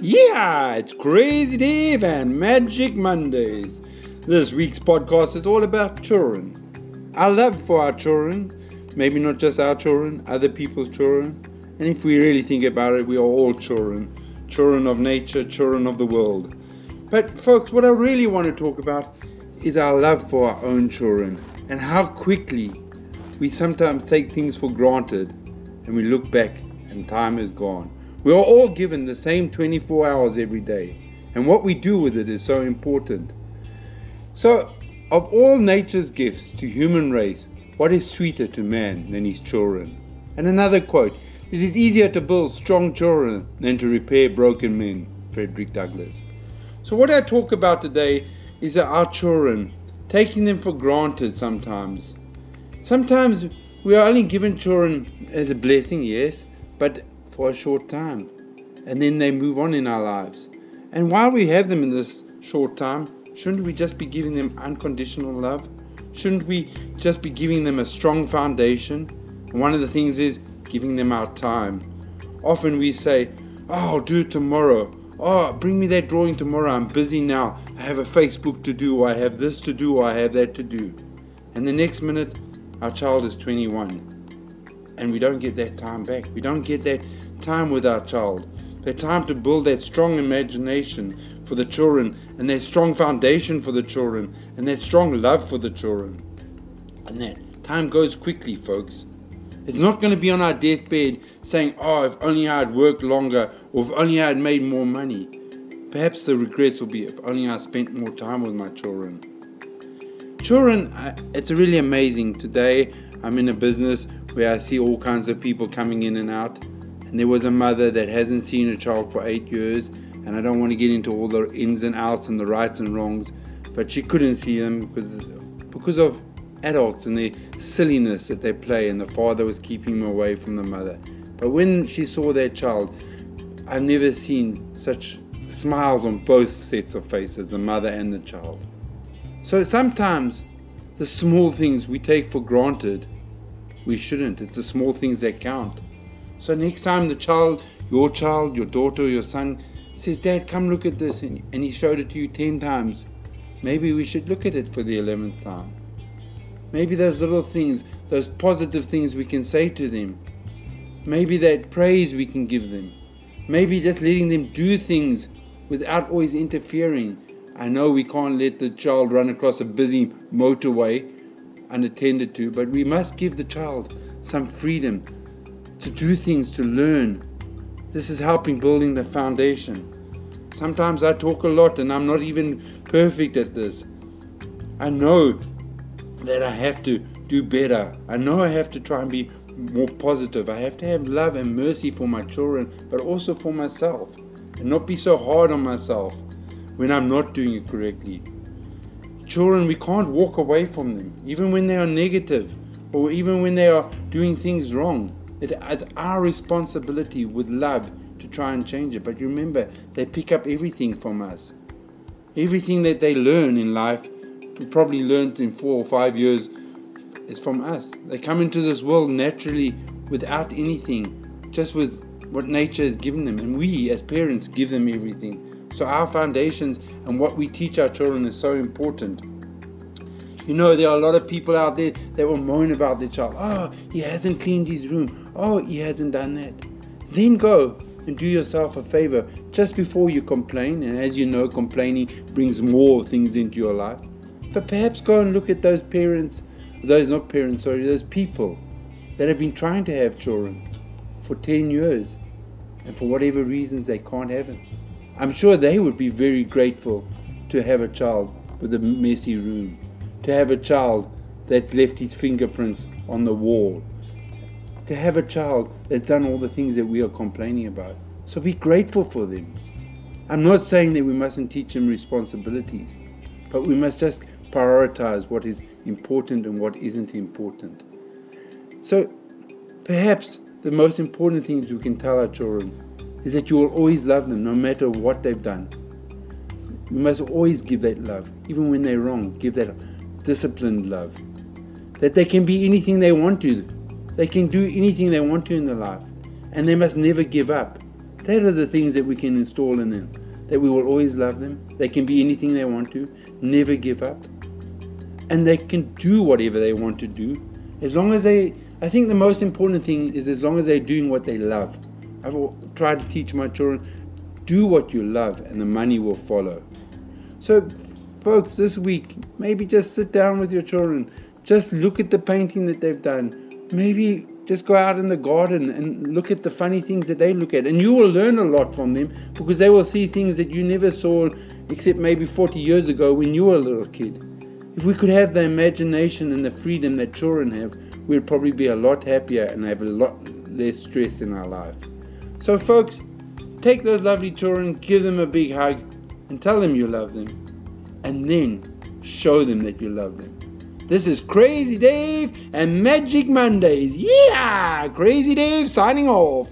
Yeah, it's Crazy Dave and Magic Mondays. This week's podcast is all about children. Our love for our children, maybe not just our children, other people's children. And if we really think about it, we are all children children of nature, children of the world. But, folks, what I really want to talk about is our love for our own children and how quickly we sometimes take things for granted and we look back and time is gone. We are all given the same 24 hours every day, and what we do with it is so important. So, of all nature's gifts to human race, what is sweeter to man than his children? And another quote It is easier to build strong children than to repair broken men. Frederick Douglass. So, what I talk about today is our children, taking them for granted sometimes. Sometimes we are only given children as a blessing, yes, but for a short time. And then they move on in our lives. And while we have them in this short time, shouldn't we just be giving them unconditional love? Shouldn't we just be giving them a strong foundation? And one of the things is giving them our time. Often we say, Oh, I'll do it tomorrow. Oh, bring me that drawing tomorrow. I'm busy now. I have a Facebook to do, I have this to do, I have that to do. And the next minute, our child is 21 and we don't get that time back. We don't get that time with our child. That time to build that strong imagination for the children and that strong foundation for the children and that strong love for the children. And that time goes quickly, folks. It's not going to be on our deathbed saying, Oh, if only I had worked longer or if only I had made more money. Perhaps the regrets will be if only I spent more time with my children. Children, uh, it's really amazing. Today, I'm in a business where I see all kinds of people coming in and out. And there was a mother that hasn't seen a child for eight years, and I don't want to get into all the ins and outs and the rights and wrongs, but she couldn't see them because because of adults and the silliness that they play, and the father was keeping him away from the mother. But when she saw that child, I've never seen such smiles on both sets of faces, the mother and the child. So sometimes the small things we take for granted we shouldn't. It's the small things that count. So next time the child, your child, your daughter, your son says, Dad, come look at this, and, he showed it to you 10 times, maybe we should look at it for the 11th time. Maybe those little things, those positive things we can say to them. Maybe that praise we can give them. Maybe just letting them do things without always interfering. I know we can't let the child run across a busy motorway unattended to, but we must give the child some freedom to do things, to learn. This is helping building the foundation. Sometimes I talk a lot and I'm not even perfect at this. I know that I have to do better. I know I have to try and be more positive. I have to have love and mercy for my children, but also for myself. And not be so hard on myself when I'm not doing it correctly. Children, we can't walk away from them, even when they are negative or even when they are doing things wrong. It's our responsibility with love to try and change it. But remember, they pick up everything from us. Everything that they learn in life, probably learned in four or five years, is from us. They come into this world naturally without anything, just with what nature has given them. And we, as parents, give them everything. So our foundations and what we teach our children is so important. You know, there are a lot of people out there that will moan about their child. Oh, he hasn't cleaned his room. Oh, he hasn't done that. Then go and do yourself a favor just before you complain. And as you know, complaining brings more things into your life. But perhaps go and look at those parents, those not parents, sorry, those people that have been trying to have children for 10 years and for whatever reasons they can't have them. I'm sure they would be very grateful to have a child with a messy room, to have a child that's left his fingerprints on the wall, to have a child that's done all the things that we are complaining about. So be grateful for them. I'm not saying that we mustn't teach them responsibilities, but we must just prioritize what is important and what isn't important. So perhaps the most important things we can tell our children is that you will always love them no matter what they've done. You must always give that love, even when they're wrong. Give that disciplined love. That they can be anything they want to. They can do anything they want to in their life. And they must never give up. That are the things that we can install in them. That we will always love them. They can be anything they want to, never give up. And they can do whatever they want to do. As long as they, I think the most important thing is as long as they're doing what they love. I've tried to teach my children do what you love and the money will follow. So, folks, this week, maybe just sit down with your children. Just look at the painting that they've done. Maybe just go out in the garden and look at the funny things that they look at. And you will learn a lot from them because they will see things that you never saw except maybe 40 years ago when you were a little kid. If we could have the imagination and the freedom that children have, we'd probably be a lot happier and have a lot less stress in our life. So, folks, take those lovely children, give them a big hug, and tell them you love them. And then show them that you love them. This is Crazy Dave and Magic Mondays. Yeah! Crazy Dave signing off.